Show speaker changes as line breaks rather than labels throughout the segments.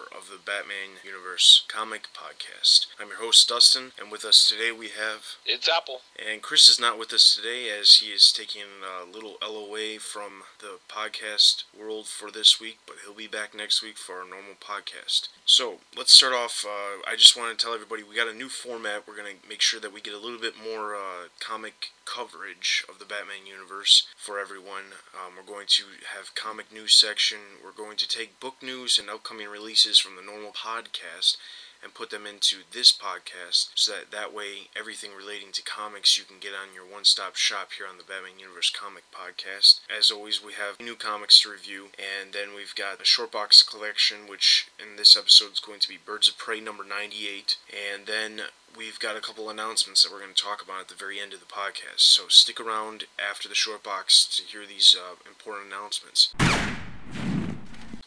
to 4 of the Batman Universe comic podcast. I'm your host, Dustin, and with us today we have.
It's Apple.
And Chris is not with us today as he is taking a little LOA from the podcast world for this week, but he'll be back next week for our normal podcast. So let's start off. Uh, I just want to tell everybody we got a new format. We're going to make sure that we get a little bit more uh, comic coverage of the Batman universe for everyone. Um, we're going to have comic news section. We're going to take book news and upcoming releases from the normal podcast and put them into this podcast so that that way everything relating to comics you can get on your one-stop shop here on the Batman Universe Comic Podcast. As always, we have new comics to review, and then we've got a short box collection, which in this episode is going to be Birds of Prey number 98, and then we've got a couple announcements that we're going to talk about at the very end of the podcast. So stick around after the short box to hear these uh, important announcements.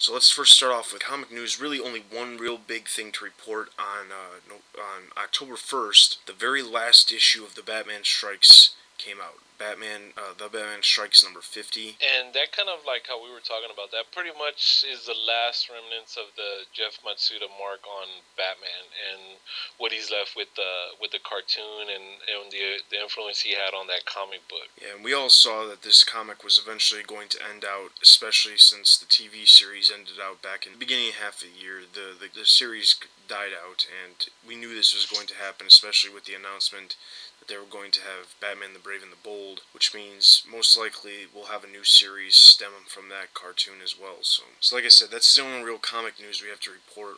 So let's first start off with comic news. Really, only one real big thing to report on uh, on October 1st. The very last issue of the Batman Strikes came out. Batman, uh, the Batman Strikes number 50.
And that kind of like how we were talking about that pretty much is the last remnants of the Jeff Matsuda mark on Batman and what he's left with the with the cartoon and, and the the influence he had on that comic book.
Yeah, and we all saw that this comic was eventually going to end out, especially since the TV series ended out back in the beginning half of the year. The, the the series died out, and we knew this was going to happen, especially with the announcement that they were going to have Batman the Brave and the Bold, which means most likely we'll have a new series stemming from that cartoon as well. So, so like I said, that's the only real comic news we have to report.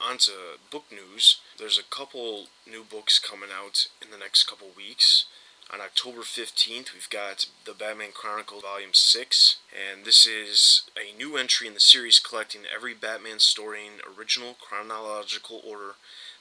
On to book news. There's a couple new books coming out in the next couple weeks. On October 15th, we've got The Batman Chronicle Volume 6, and this is a new entry in the series collecting every Batman story in original chronological order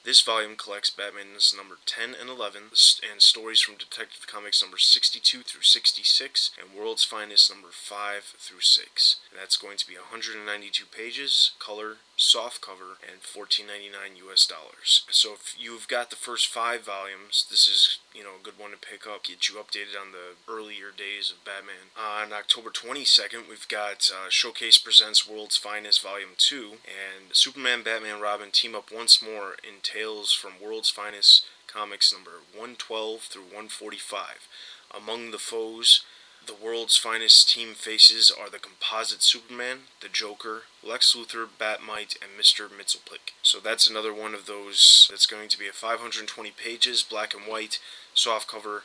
this volume collects Batman's number 10 and 11 and stories from Detective Comics number 62 through 66 and World's Finest number 5 through 6. And that's going to be 192 pages, color, soft cover, and 14.99 US dollars. So if you've got the first 5 volumes, this is, you know, a good one to pick up, get you updated on the earlier days of Batman. Uh, on October 22nd, we've got uh, Showcase Presents World's Finest Volume 2 and Superman, Batman, Robin team up once more in Tales from World's Finest Comics number 112 through 145. Among the foes, the world's finest team faces are the composite Superman, the Joker, Lex Luthor, Batmite, and Mr. Mxyzptlk. So that's another one of those that's going to be a 520 pages, black and white, soft cover,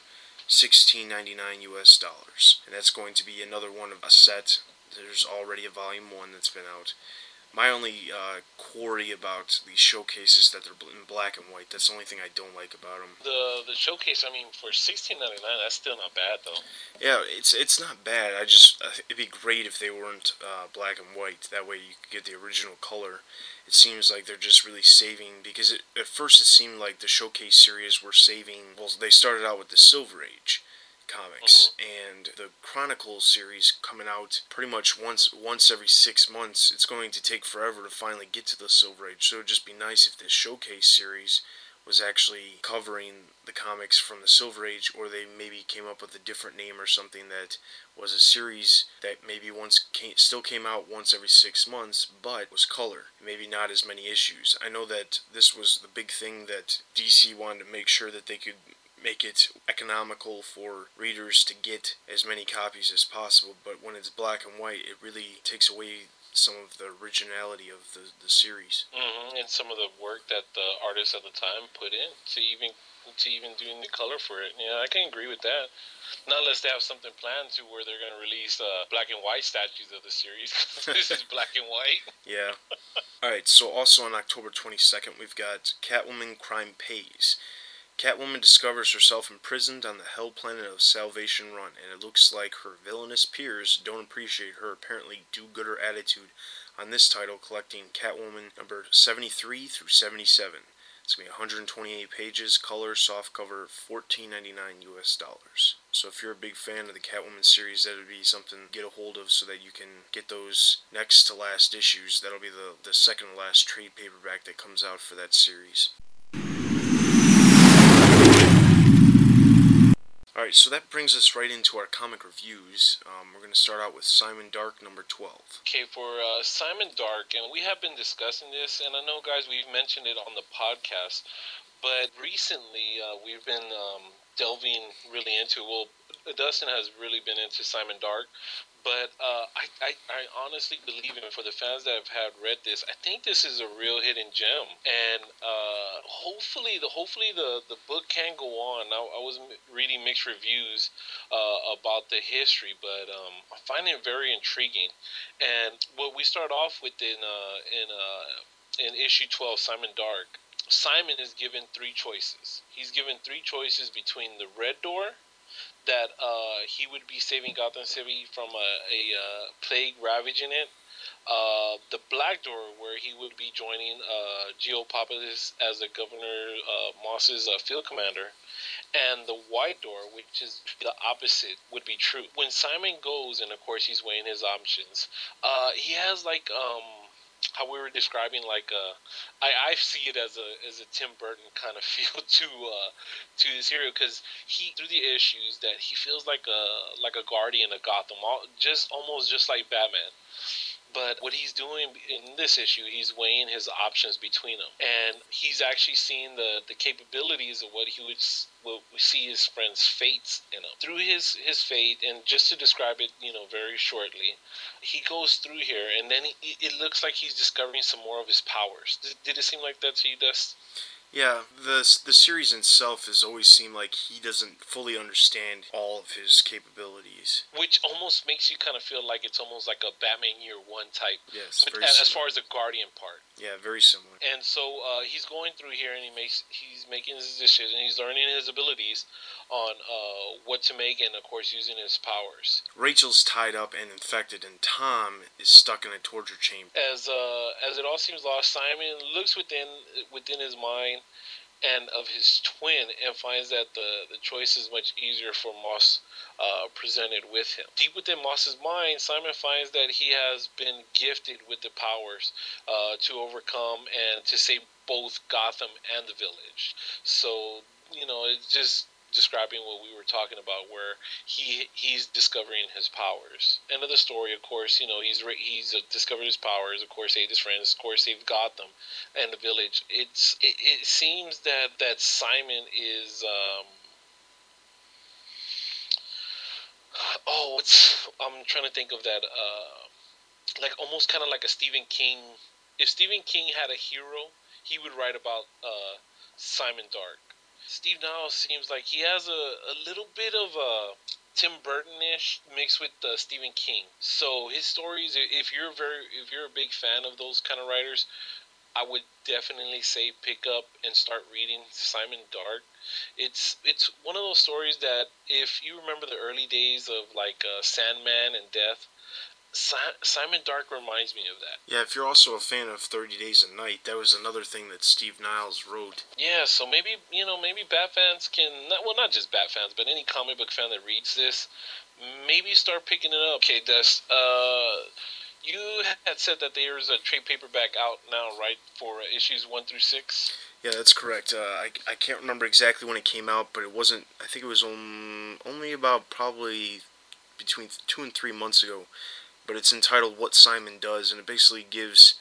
16.99 US dollars. And that's going to be another one of a set. There's already a volume 1 that's been out. My only uh, quarry about these showcases that they're in black and white. That's the only thing I don't like about them.
The the showcase, I mean, for sixteen ninety nine, that's still not bad though.
Yeah, it's it's not bad. I just uh, it'd be great if they weren't uh, black and white. That way you could get the original color. It seems like they're just really saving because it, at first it seemed like the showcase series were saving. Well, they started out with the Silver Age comics mm-hmm. and the Chronicles series coming out pretty much once once every six months. It's going to take forever to finally get to the Silver Age, so it'd just be nice if this showcase series was actually covering the comics from the Silver Age, or they maybe came up with a different name or something that was a series that maybe once came, still came out once every six months, but was color. Maybe not as many issues. I know that this was the big thing that DC wanted to make sure that they could make it economical for readers to get as many copies as possible. But when it's black and white, it really takes away some of the originality of the, the series.
Mm-hmm. And some of the work that the artists at the time put in to even to even doing the color for it. Yeah, I can agree with that. Not unless they have something planned to where they're going to release uh, black and white statues of the series. this is black and white.
Yeah. All right. So also on October 22nd, we've got Catwoman Crime Pays. Catwoman discovers herself imprisoned on the hell planet of Salvation Run, and it looks like her villainous peers don't appreciate her apparently do-gooder attitude on this title, collecting Catwoman number 73 through 77. It's going to be 128 pages, color, soft cover, 14.99 US dollars. So if you're a big fan of the Catwoman series, that would be something to get a hold of so that you can get those next to last issues. That'll be the, the second to last trade paperback that comes out for that series. All right, so that brings us right into our comic reviews. Um, we're going to start out with Simon Dark number 12.
Okay, for uh, Simon Dark, and we have been discussing this, and I know, guys, we've mentioned it on the podcast, but recently uh, we've been um, delving really into, well, Dustin has really been into Simon Dark, but uh, I, I, I, honestly believe in for the fans that have had read this, I think this is a real hidden gem, and uh, hopefully the hopefully the, the book can go on. I, I was reading mixed reviews uh, about the history, but um, I find it very intriguing. And what we start off with in uh, in uh, in issue twelve, Simon Dark. Simon is given three choices. He's given three choices between the red door, that uh, he would be saving Gotham City from a, a uh, plague ravaging it. Uh, the Black Door, where he would be joining uh, Geo as the Governor uh, Moss's uh, field commander, and the White Door, which is the opposite, would be true. When Simon goes, and of course he's weighing his options, he has like um, how we were describing like uh I I see it as a as a Tim Burton kind of feel to uh to this hero because he through the issues that he feels like a like a guardian of Gotham all, just almost just like Batman but what he's doing in this issue, he's weighing his options between them, and he's actually seeing the the capabilities of what he would we see his friend's fates in him through his his fate. And just to describe it, you know, very shortly, he goes through here, and then he, it looks like he's discovering some more of his powers. Did, did it seem like that to you, Dust?
Yeah, the the series itself has always seemed like he doesn't fully understand all of his capabilities,
which almost makes you kind of feel like it's almost like a Batman Year One type.
Yes,
as, as far as the Guardian part.
Yeah, very similar.
And so uh, he's going through here, and he makes he's making his decision. He's learning his abilities on uh, what to make, and of course using his powers.
Rachel's tied up and infected, and Tom is stuck in a torture chamber.
As uh, as it all seems lost, Simon looks within within his mind and of his twin and finds that the, the choice is much easier for Moss uh, presented with him. Deep within Moss's mind, Simon finds that he has been gifted with the powers uh, to overcome and to save both Gotham and the village. So, you know, it's just describing what we were talking about, where he he's discovering his powers. End of the story, of course. You know he's he's uh, discovered his powers. Of course, saved his friends. Of course, saved Gotham and the village. It's it, it seems that that Simon is. Um, oh, it's I'm trying to think of that. Uh, like almost kind of like a Stephen King. If Stephen King had a hero, he would write about uh, Simon Dark Steve Niles seems like he has a, a little bit of a Tim Burton-ish mixed with uh, Stephen King. So his stories, if you're very, if you're a big fan of those kind of writers, I would definitely say pick up and start reading Simon Dark. It's it's one of those stories that if you remember the early days of like uh, Sandman and Death, Simon Dark reminds me of that.
Yeah, if you're also a fan of Thirty Days of Night, that was another thing that Steve Niles wrote.
Yeah, so maybe you know maybe Bat fans can not, well not just Bat fans, but any comic book fan that reads this, maybe start picking it up. Okay, Des, uh, you had said that there's a trade paperback out now, right, for issues one through six.
Yeah, that's correct. Uh, I, I can't remember exactly when it came out, but it wasn't. I think it was um, only about probably between two and three months ago but it's entitled What Simon Does, and it basically gives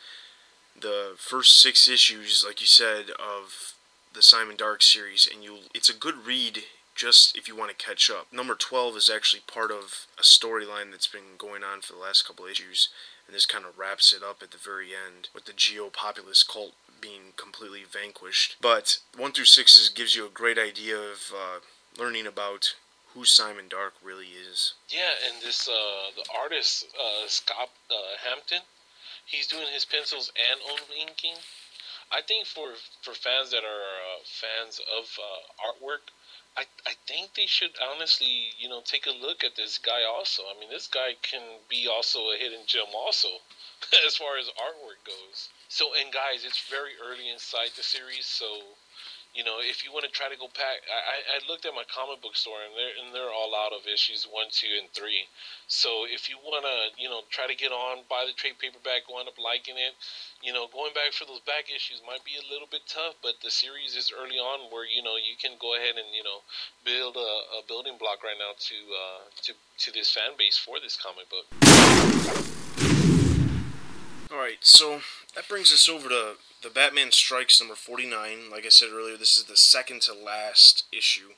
the first six issues, like you said, of the Simon Dark series, and you it's a good read just if you want to catch up. Number 12 is actually part of a storyline that's been going on for the last couple issues, and this kind of wraps it up at the very end with the Geo Populus cult being completely vanquished. But 1 through 6 gives you a great idea of uh, learning about who Simon Dark really is.
Yeah, and this uh, the artist uh, Scott uh, Hampton, he's doing his pencils and own inking. I think for for fans that are uh, fans of uh, artwork, I I think they should honestly you know take a look at this guy also. I mean, this guy can be also a hidden gem also, as far as artwork goes. So and guys, it's very early inside the series, so you know, if you want to try to go back, I, I looked at my comic book store and they're and they're all out of issues one, two, and three. So if you want to, you know, try to get on, buy the trade paperback, go up liking it, you know, going back for those back issues might be a little bit tough. But the series is early on where you know you can go ahead and you know build a, a building block right now to uh, to to this fan base for this comic book.
All right, so that brings us over to the Batman Strikes number 49. Like I said earlier, this is the second to last issue.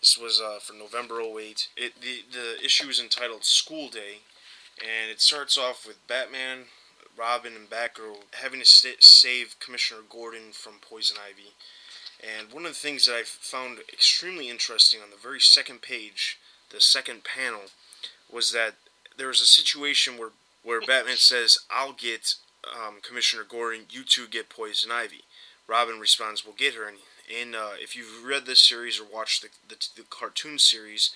This was uh, for November 08. It, the, the issue is entitled School Day, and it starts off with Batman, Robin, and Batgirl having to st- save Commissioner Gordon from Poison Ivy. And one of the things that I found extremely interesting on the very second page, the second panel, was that there was a situation where, where Batman says, I'll get um, Commissioner Gordon, you two get Poison Ivy. Robin responds, "We'll get her." And, uh, if you've read this series or watched the, the, the cartoon series,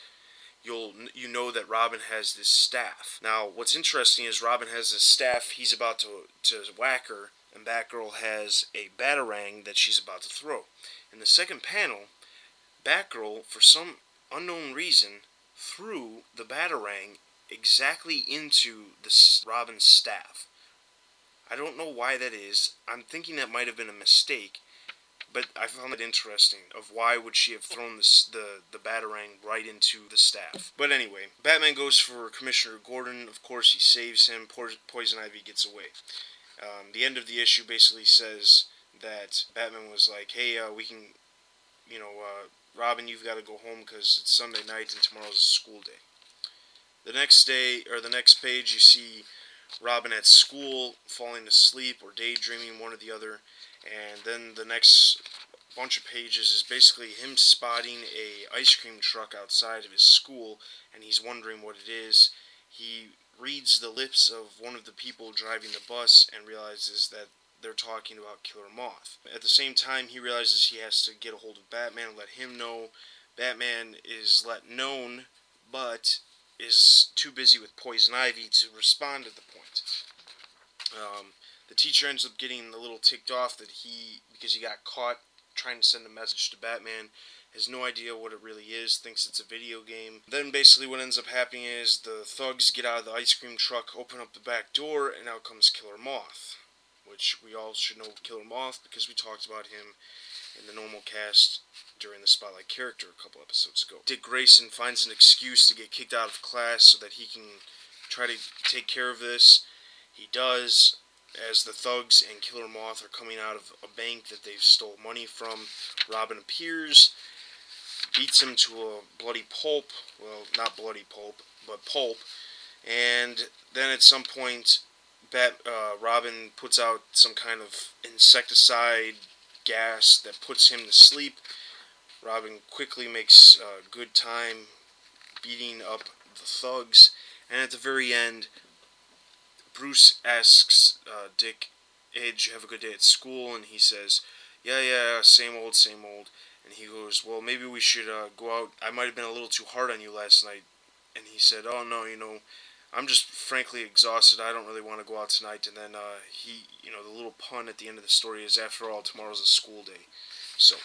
you'll you know that Robin has this staff. Now, what's interesting is Robin has this staff. He's about to to whack her, and Batgirl has a batarang that she's about to throw. In the second panel, Batgirl, for some unknown reason, threw the batarang exactly into the Robin's staff. I don't know why that is. I'm thinking that might have been a mistake, but I found it interesting of why would she have thrown the the batarang right into the staff. But anyway, Batman goes for Commissioner Gordon. Of course, he saves him. Poison Ivy gets away. Um, the end of the issue basically says that Batman was like, "Hey, uh, we can, you know, uh, Robin, you've got to go home because it's Sunday night and tomorrow's a school day." The next day, or the next page, you see Robin at school, falling asleep or daydreaming, one or the other. And then the next bunch of pages is basically him spotting a ice cream truck outside of his school, and he's wondering what it is. He reads the lips of one of the people driving the bus and realizes that they're talking about Killer Moth. At the same time, he realizes he has to get a hold of Batman, and let him know. Batman is let known, but is too busy with Poison Ivy to respond at the point. Um, the teacher ends up getting a little ticked off that he, because he got caught trying to send a message to Batman, has no idea what it really is, thinks it's a video game. Then basically what ends up happening is the thugs get out of the ice cream truck, open up the back door, and out comes Killer Moth. Which we all should know Killer Moth because we talked about him in the normal cast during the Spotlight character a couple episodes ago. Dick Grayson finds an excuse to get kicked out of class so that he can try to take care of this. He does, as the thugs and Killer Moth are coming out of a bank that they've stole money from. Robin appears, beats him to a bloody pulp. Well, not bloody pulp, but pulp. And then at some point, Bat, uh, Robin puts out some kind of insecticide gas that puts him to sleep. Robin quickly makes uh, good time beating up the thugs, and at the very end, Bruce asks uh, Dick, "Hey, did you have a good day at school?" And he says, "Yeah, yeah, same old, same old." And he goes, "Well, maybe we should uh, go out. I might have been a little too hard on you last night." And he said, "Oh no, you know." I'm just frankly exhausted. I don't really want to go out tonight. And then uh, he, you know, the little pun at the end of the story is, after all, tomorrow's a school day. So,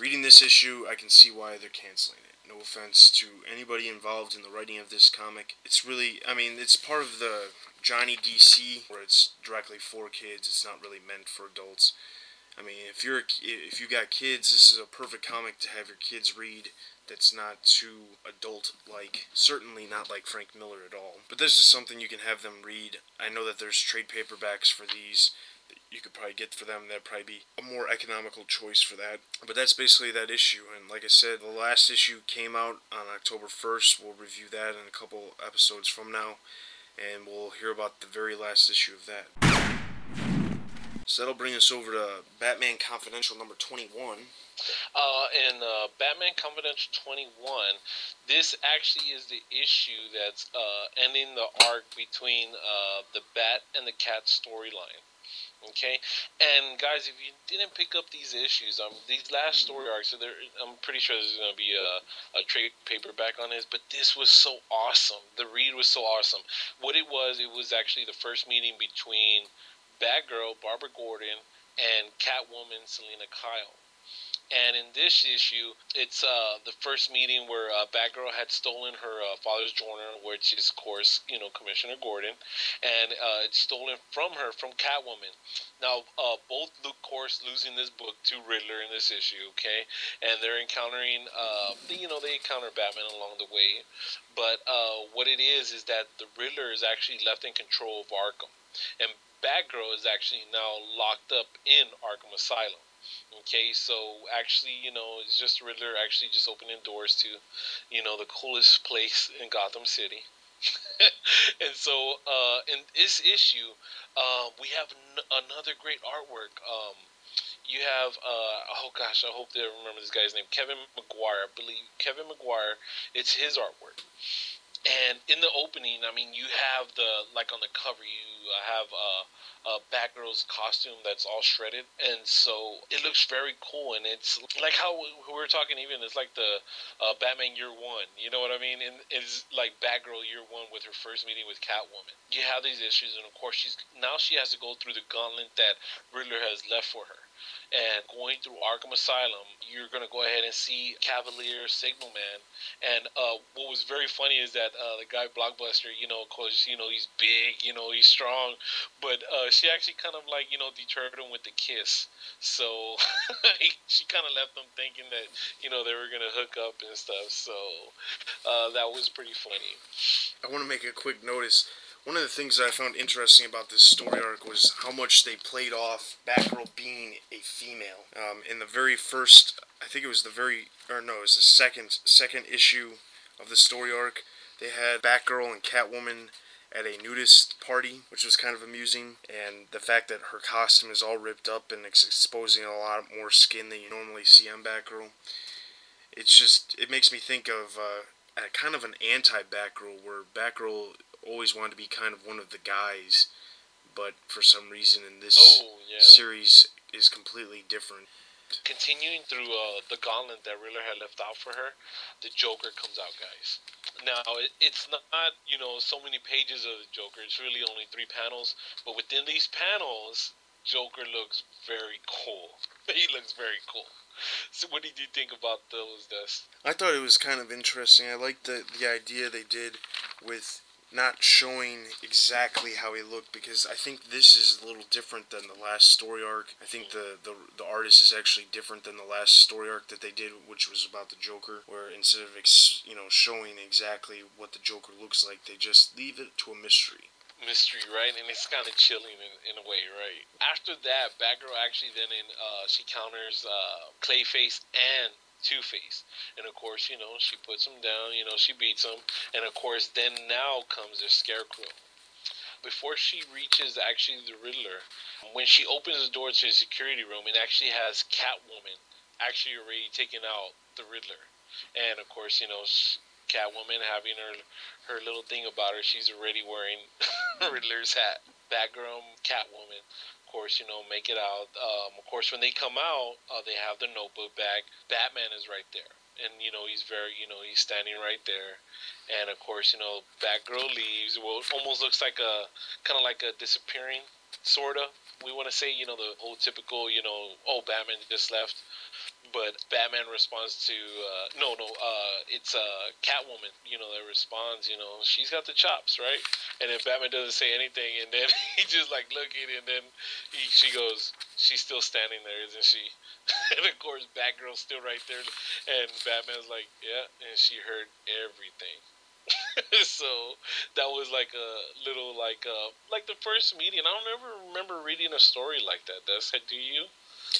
reading this issue, I can see why they're canceling it. No offense to anybody involved in the writing of this comic. It's really, I mean, it's part of the Johnny DC, where it's directly for kids. It's not really meant for adults. I mean, if you're if you got kids, this is a perfect comic to have your kids read that's not too adult like. Certainly not like Frank Miller at all. But this is something you can have them read. I know that there's trade paperbacks for these that you could probably get for them. That'd probably be a more economical choice for that. But that's basically that issue. And like I said, the last issue came out on October 1st. We'll review that in a couple episodes from now. And we'll hear about the very last issue of that. So that'll bring us over to Batman Confidential number 21.
Uh, in uh, Batman Confidential 21, this actually is the issue that's uh, ending the arc between uh, the Bat and the Cat storyline. Okay, and guys, if you didn't pick up these issues, um, these last story arcs, I'm pretty sure there's gonna be a, a trade paperback on this, but this was so awesome. The read was so awesome. What it was, it was actually the first meeting between Batgirl, Barbara Gordon, and Catwoman, Selina Kyle And in this issue, it's uh, the first meeting where uh, Batgirl had stolen her uh, father's journal, which is, of course, you know, Commissioner Gordon, and uh, it's stolen from her from Catwoman. Now, uh, both of course losing this book to Riddler in this issue, okay, and they're encountering, uh, you know, they encounter Batman along the way, but what it is is that the Riddler is actually left in control of Arkham, and Batgirl is actually now locked up in Arkham Asylum. Okay, so actually, you know, it's just Riddler actually just opening doors to, you know, the coolest place in Gotham City. and so, uh, in this issue, uh, we have n- another great artwork. Um, you have, uh, oh gosh, I hope they remember this guy's name, Kevin Maguire. I believe Kevin Maguire. It's his artwork. And in the opening, I mean, you have the like on the cover, you have a, uh, Batgirl's costume that's all shredded, and so it looks very cool. And it's like how we were talking, even it's like the uh, Batman Year One. You know what I mean? And it's like Batgirl Year One with her first meeting with Catwoman. You have these issues, and of course, she's now she has to go through the gauntlet that Riddler has left for her and going through Arkham Asylum, you're going to go ahead and see Cavalier Signalman. And uh, what was very funny is that uh, the guy Blockbuster, you know, cause you know he's big, you know he's strong, but uh, she actually kind of like you know deterred him with the kiss. So he, she kind of left them thinking that you know they were going to hook up and stuff. So uh, that was pretty funny.
I want to make a quick notice one of the things that I found interesting about this story arc was how much they played off Batgirl being a female. Um, in the very first, I think it was the very, or no, it was the second second issue of the story arc. They had Batgirl and Catwoman at a nudist party, which was kind of amusing, and the fact that her costume is all ripped up and it's exposing a lot more skin than you normally see on Batgirl. It's just, it makes me think of uh, a kind of an anti-Batgirl, where Batgirl always wanted to be kind of one of the guys, but for some reason in this oh, yeah. series is completely different.
Continuing through uh, the gauntlet that Riddler had left out for her, the Joker comes out, guys. Now it, it's not you know so many pages of the Joker. It's really only three panels, but within these panels, Joker looks very cool. he looks very cool. So what did you think about those, Dust?
I thought it was kind of interesting. I liked the the idea they did with not showing exactly how he looked because I think this is a little different than the last story arc. I think the, the the artist is actually different than the last story arc that they did, which was about the Joker, where instead of ex, you know showing exactly what the Joker looks like, they just leave it to a mystery.
Mystery, right? And it's kind of chilling in, in a way, right? After that, Batgirl actually then in uh, she counters uh, Clayface and Two Face. And of course, you know, she puts him down, you know, she beats him. And of course, then now comes the Scarecrow. Before she reaches actually the Riddler, when she opens the door to the security room, it actually has Catwoman actually already taken out the Riddler. And of course, you know, Catwoman having her her little thing about her, she's already wearing Riddler's hat. Batgirl, Catwoman Of course, you know, make it out. Um, of course, when they come out, uh, they have the notebook back. Batman is right there. And, you know, he's very, you know, he's standing right there. And, of course, you know, Batgirl leaves. Well, almost looks like a, kind of like a disappearing, sort of. We want to say, you know, the whole typical, you know, oh, Batman just left but Batman responds to uh, no, no, uh, it's uh, Catwoman. You know that responds. You know she's got the chops, right? And then Batman doesn't say anything, and then he just like looking, and then he, she goes, she's still standing there, isn't she? and of course, Batgirl's still right there, and Batman's like, yeah, and she heard everything. so that was like a little like uh like the first meeting. I don't ever remember reading a story like that. That's do you?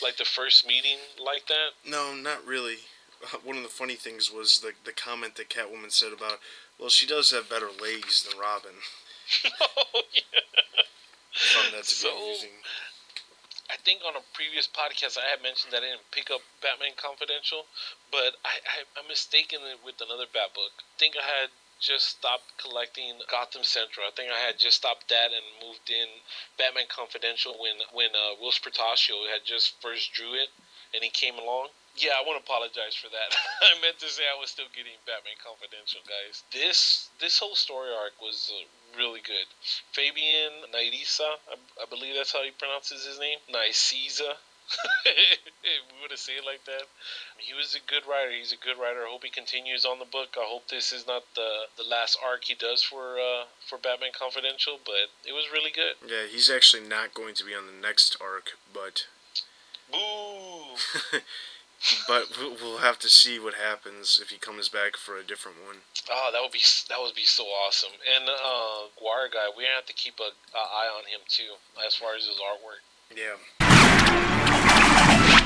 Like the first meeting like that?
No, not really. One of the funny things was the the comment that Catwoman said about, well, she does have better legs than Robin. oh yeah.
Found that to so, be amusing. I think on a previous podcast I had mentioned that I didn't pick up Batman Confidential, but I, I I'm mistaken it with another Bat book. I think I had just stopped collecting Gotham Central. I think I had just stopped that and moved in Batman Confidential when when uh, Portacio had just first drew it and he came along. Yeah, I want to apologize for that. I meant to say I was still getting Batman Confidential, guys. This this whole story arc was uh, really good. Fabian Nicieza, I, I, believe that's how he pronounces his name. Nicieza we would have said it like that. He was a good writer. He's a good writer. I hope he continues on the book. I hope this is not the the last arc he does for uh, for Batman Confidential, but it was really good.
Yeah, he's actually not going to be on the next arc, but.
Boo!
but we'll have to see what happens if he comes back for a different one.
Oh, that would be that would be so awesome. And uh, Guar guy, we have to keep a, a eye on him too, as far as his artwork.
Yeah.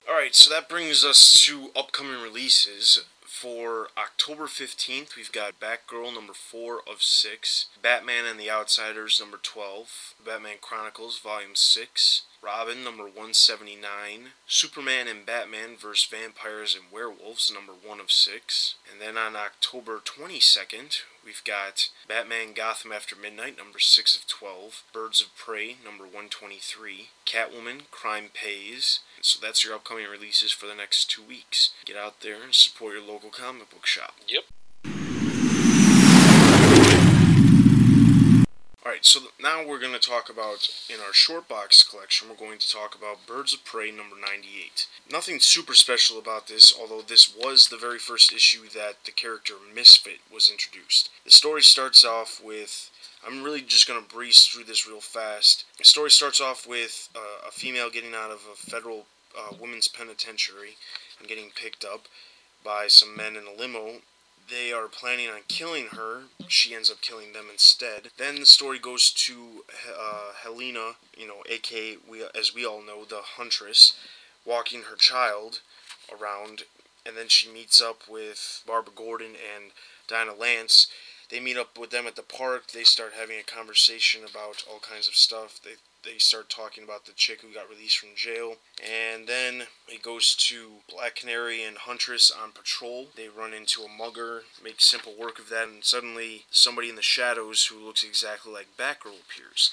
All right, so that brings us to upcoming releases. For October 15th, we've got Batgirl number 4 of 6, Batman and the Outsiders number 12, Batman Chronicles volume 6, Robin number 179, Superman and Batman vs. Vampires and Werewolves number 1 of 6, and then on October 22nd, we've got Batman Gotham After Midnight number 6 of 12, Birds of Prey number 123, Catwoman Crime Pays. So that's your upcoming releases for the next two weeks. Get out there and support your local comic book shop.
Yep.
Alright, so now we're going to talk about, in our short box collection, we're going to talk about Birds of Prey number 98. Nothing super special about this, although this was the very first issue that the character Misfit was introduced. The story starts off with I'm really just going to breeze through this real fast. The story starts off with uh, a female getting out of a federal uh, women's penitentiary and getting picked up by some men in a limo they are planning on killing her. She ends up killing them instead. Then the story goes to uh, Helena, you know, aka we, as we all know, the huntress, walking her child around, and then she meets up with Barbara Gordon and Dinah Lance. They meet up with them at the park. They start having a conversation about all kinds of stuff. They they start talking about the chick who got released from jail. And then it goes to Black Canary and Huntress on patrol. They run into a mugger, make simple work of that, and suddenly somebody in the shadows who looks exactly like Batgirl appears.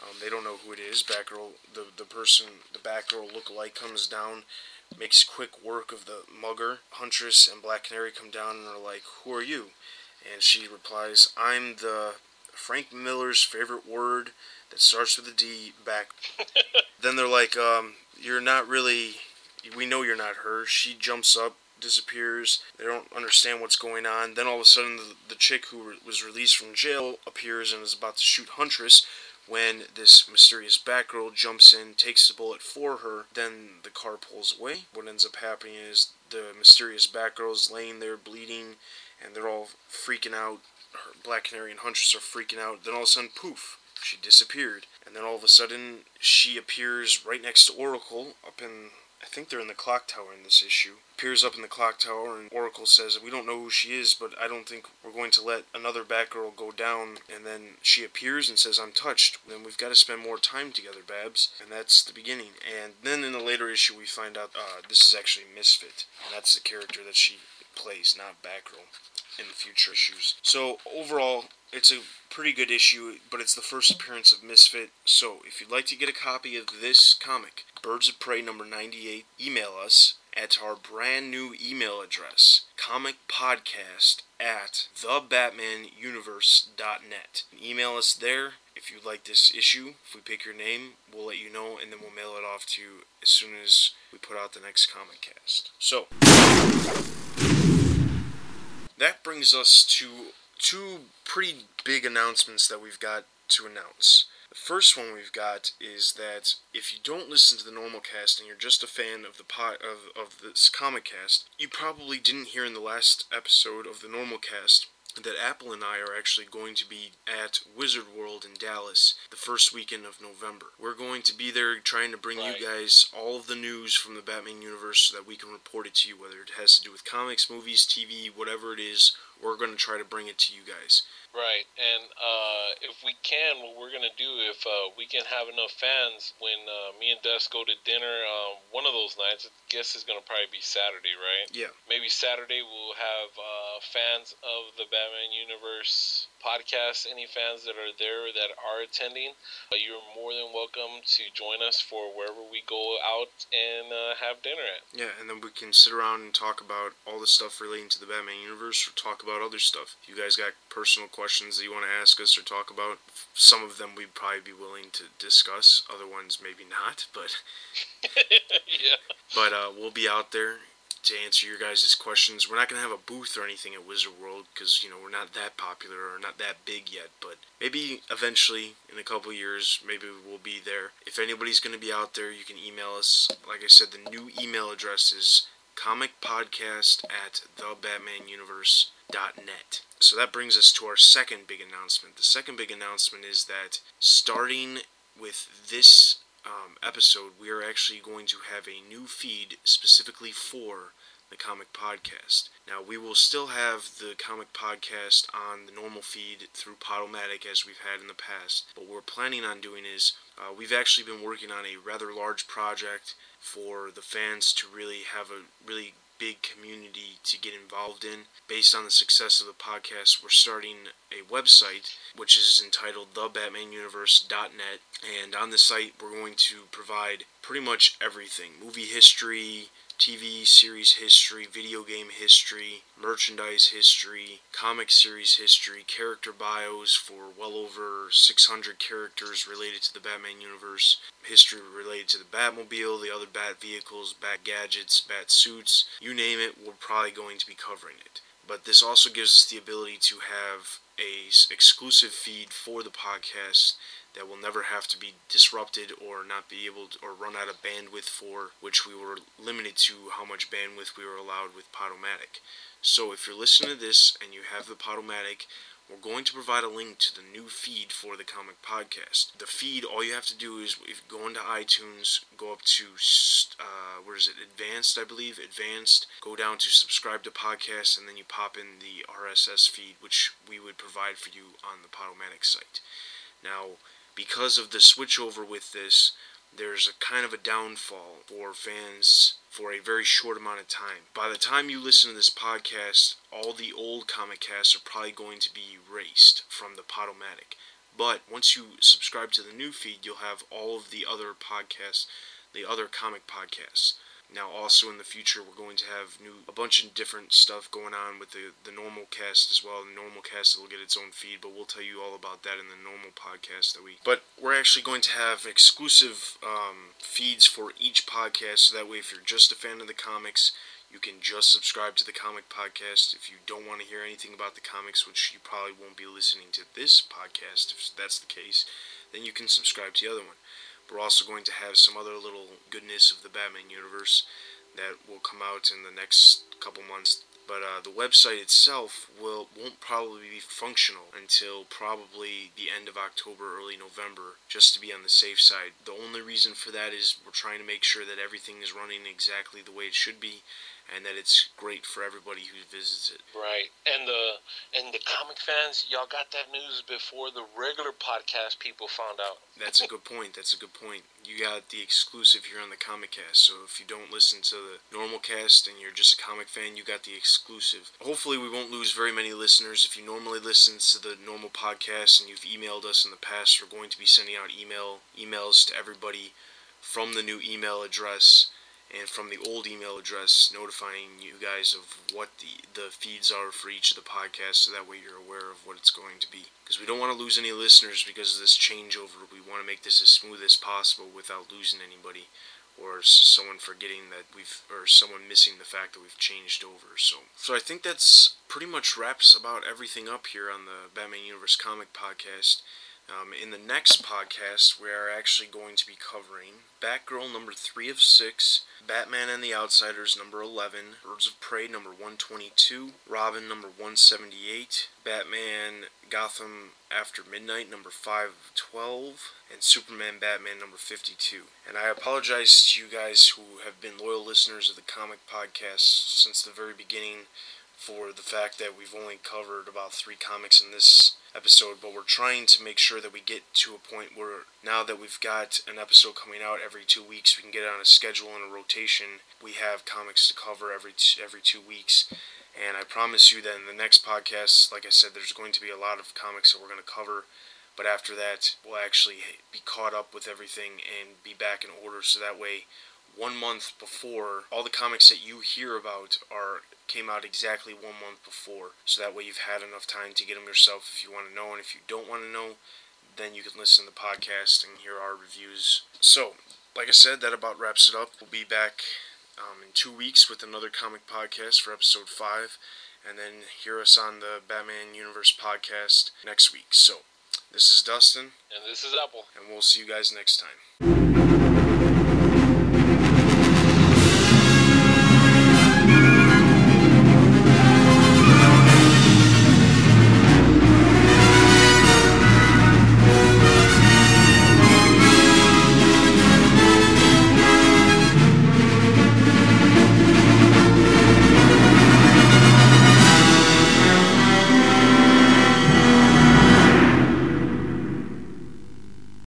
Um, they don't know who it is. Batgirl, the, the person, the Batgirl look-alike comes down, makes quick work of the mugger. Huntress and Black Canary come down and are like, Who are you? And she replies, I'm the Frank Miller's favorite word that starts with a D back. then they're like, um, you're not really. We know you're not her. She jumps up, disappears. They don't understand what's going on. Then all of a sudden, the, the chick who re- was released from jail appears and is about to shoot Huntress. When this mysterious Batgirl jumps in, takes the bullet for her, then the car pulls away. What ends up happening is the mysterious Batgirl is laying there bleeding, and they're all freaking out. Her Black Canary and Huntress are freaking out. Then all of a sudden, poof, she disappeared. And then all of a sudden, she appears right next to Oracle up in. I think they're in the clock tower in this issue. Appears up in the clock tower, and Oracle says, We don't know who she is, but I don't think we're going to let another Batgirl go down. And then she appears and says, I'm touched. Then we've got to spend more time together, Babs. And that's the beginning. And then in the later issue, we find out uh, this is actually Misfit. And that's the character that she plays, not Batgirl in the future issues. So overall, it's a pretty good issue, but it's the first appearance of Misfit. So if you'd like to get a copy of this comic, Birds of Prey number 98, email us at our brand new email address, comicpodcast at thebatmanuniverse.net. Email us there if you'd like this issue. If we pick your name, we'll let you know, and then we'll mail it off to you as soon as we put out the next comic cast. So, that brings us to two pretty big announcements that we've got to announce. The first one we've got is that if you don't listen to the normal cast and you're just a fan of the pot of, of this comic cast, you probably didn't hear in the last episode of the normal cast that Apple and I are actually going to be at Wizard World in Dallas the first weekend of November. We're going to be there trying to bring
Right.
you guys all of the news from the Batman universe so that we can report it to you, whether it has to do with comics, movies, TV, whatever it is. We're going to try to bring it to you guys.
Right, and uh, if we can, what we're gonna do if uh, we can have enough fans when uh, me and Des go to dinner, um, one of those nights, I guess is gonna probably be Saturday, right?
Yeah.
Maybe Saturday we'll have uh, fans of the Batman universe podcast, any fans that are there that are attending, uh, you're more than welcome to join us for wherever we go out and uh, have dinner at.
Yeah, and then we can sit around and talk about all the stuff relating to the Batman universe or talk about other stuff. If you guys got personal questions that you want to ask us or talk about, some of them we'd probably be willing to discuss, other ones maybe not, but
yeah.
But uh, we'll be out there to answer your guys' questions. We're not going to have a booth or anything at Wizard World because, you know, we're not that popular or not that big yet. But maybe eventually, in a couple years, maybe we'll be there. If anybody's going to be out there, you can email us. Like I said, the new email address is comicpodcast at thebatmanuniverse.net. So that brings us to our second big announcement. The second big announcement is that starting with this um, episode, we are actually going to have a new feed specifically for the comic podcast. Now, we will still have the comic podcast on the normal feed through Podomatic as we've had in the past. But what we're planning on doing is uh, we've actually been working on a rather large project for the fans to really have a really big community to get involved in. Based on the success of the podcast, we're starting a website which is entitled thebatmanuniverse.net. And on the site, we're going to provide pretty much everything movie history, TV series history, video game history, merchandise history, comic series history, character bios for well over 600 characters related to the Batman universe, history related to the Batmobile, the other Bat vehicles, Bat gadgets, Bat suits, you name it, we're probably going to be covering it. But this also gives us the ability to have a exclusive feed for the podcast that will never have to be disrupted or not be able to, or run out of bandwidth for, which we were limited to how much bandwidth we were allowed with Podomatic. So if you're listening to this and you have the Podomatic, we're going to provide a link to the new feed for the comic podcast. The feed, all you have to do is if go into iTunes, go up to uh, where is it? Advanced, I believe. Advanced. Go down to subscribe to podcast, and then you pop in the RSS feed, which we would provide for you on the Podomatic site. Now, because of the switchover with this, there's a kind of a downfall for fans for a very short amount of time. By the time you listen to this podcast, all the old comic casts are probably going to be erased from the Podomatic. But once you subscribe to the new feed, you'll have all of the other podcasts, the other comic podcasts. Now, also in the future, we're going to have new a bunch of different stuff going on with the the normal cast as well. The normal cast will get its own feed, but we'll tell you all about that in the normal podcast that we. But we're actually going to have exclusive um, feeds for each podcast, so that way, if you're just a fan of the comics, you can just subscribe to the comic podcast. If you don't want to hear anything about the comics, which you probably won't be listening to this podcast, if that's the case, then you can subscribe to the other one. We're also going to have some other little goodness of the Batman universe that will come out in the next couple months. But uh, the website itself will won't probably be functional until probably the end of October, early November, just to be on the safe side. The only reason for that is we're trying to make sure that everything is running exactly the way it should be, and that it's great for everybody who visits it.
Right, and the and the comic fans, y'all got that news before the regular podcast people found out.
That's a good point. That's a good point. You got the exclusive here on the Comic Cast. So if you don't listen to the normal cast and you're just a comic fan, you got the exclusive. Hopefully, we won't lose very many listeners. If you normally listen to the normal podcast and you've emailed us in the past, we're going to be sending out email emails to everybody from the new email address and from the old email address notifying you guys of what the, the feeds are for each of the podcasts so that way you're aware of what it's going to be. Because we don't want to lose any listeners because of this changeover. We want to make this as smooth as possible without losing anybody or someone forgetting that we've or someone missing the fact that we've changed over so so i think that's pretty much wraps about everything up here on the batman universe comic podcast um, in the next podcast, we are actually going to be covering Batgirl number 3 of 6, Batman and the Outsiders number 11, Birds of Prey number 122, Robin number 178, Batman Gotham After Midnight number 512, and Superman Batman number 52. And I apologize to you guys who have been loyal listeners of the comic podcast since the very beginning for the fact that we've only covered about three comics in this episode, but we're trying to make sure that we get to a point where now that we've got an episode coming out every two weeks, we can get it on a schedule and a rotation. We have comics to cover every t- every two weeks, And I promise you that in the next podcast, like I said, there's going to be a lot of comics that we're going to cover. But after that, we'll actually be caught up with everything and be back in order so that way one month before all the comics that you hear about are came out exactly one month before. So that way you've had enough time to get them yourself if you want to know and if you don't want to know then you can listen to the podcast and hear our reviews. So like i said that about wraps it up. We'll be back um, in two weeks with another comic podcast for episode 5 and then hear us on the batman universe podcast next week. So this is dustin.
And this is apple.
And we'll see you guys next time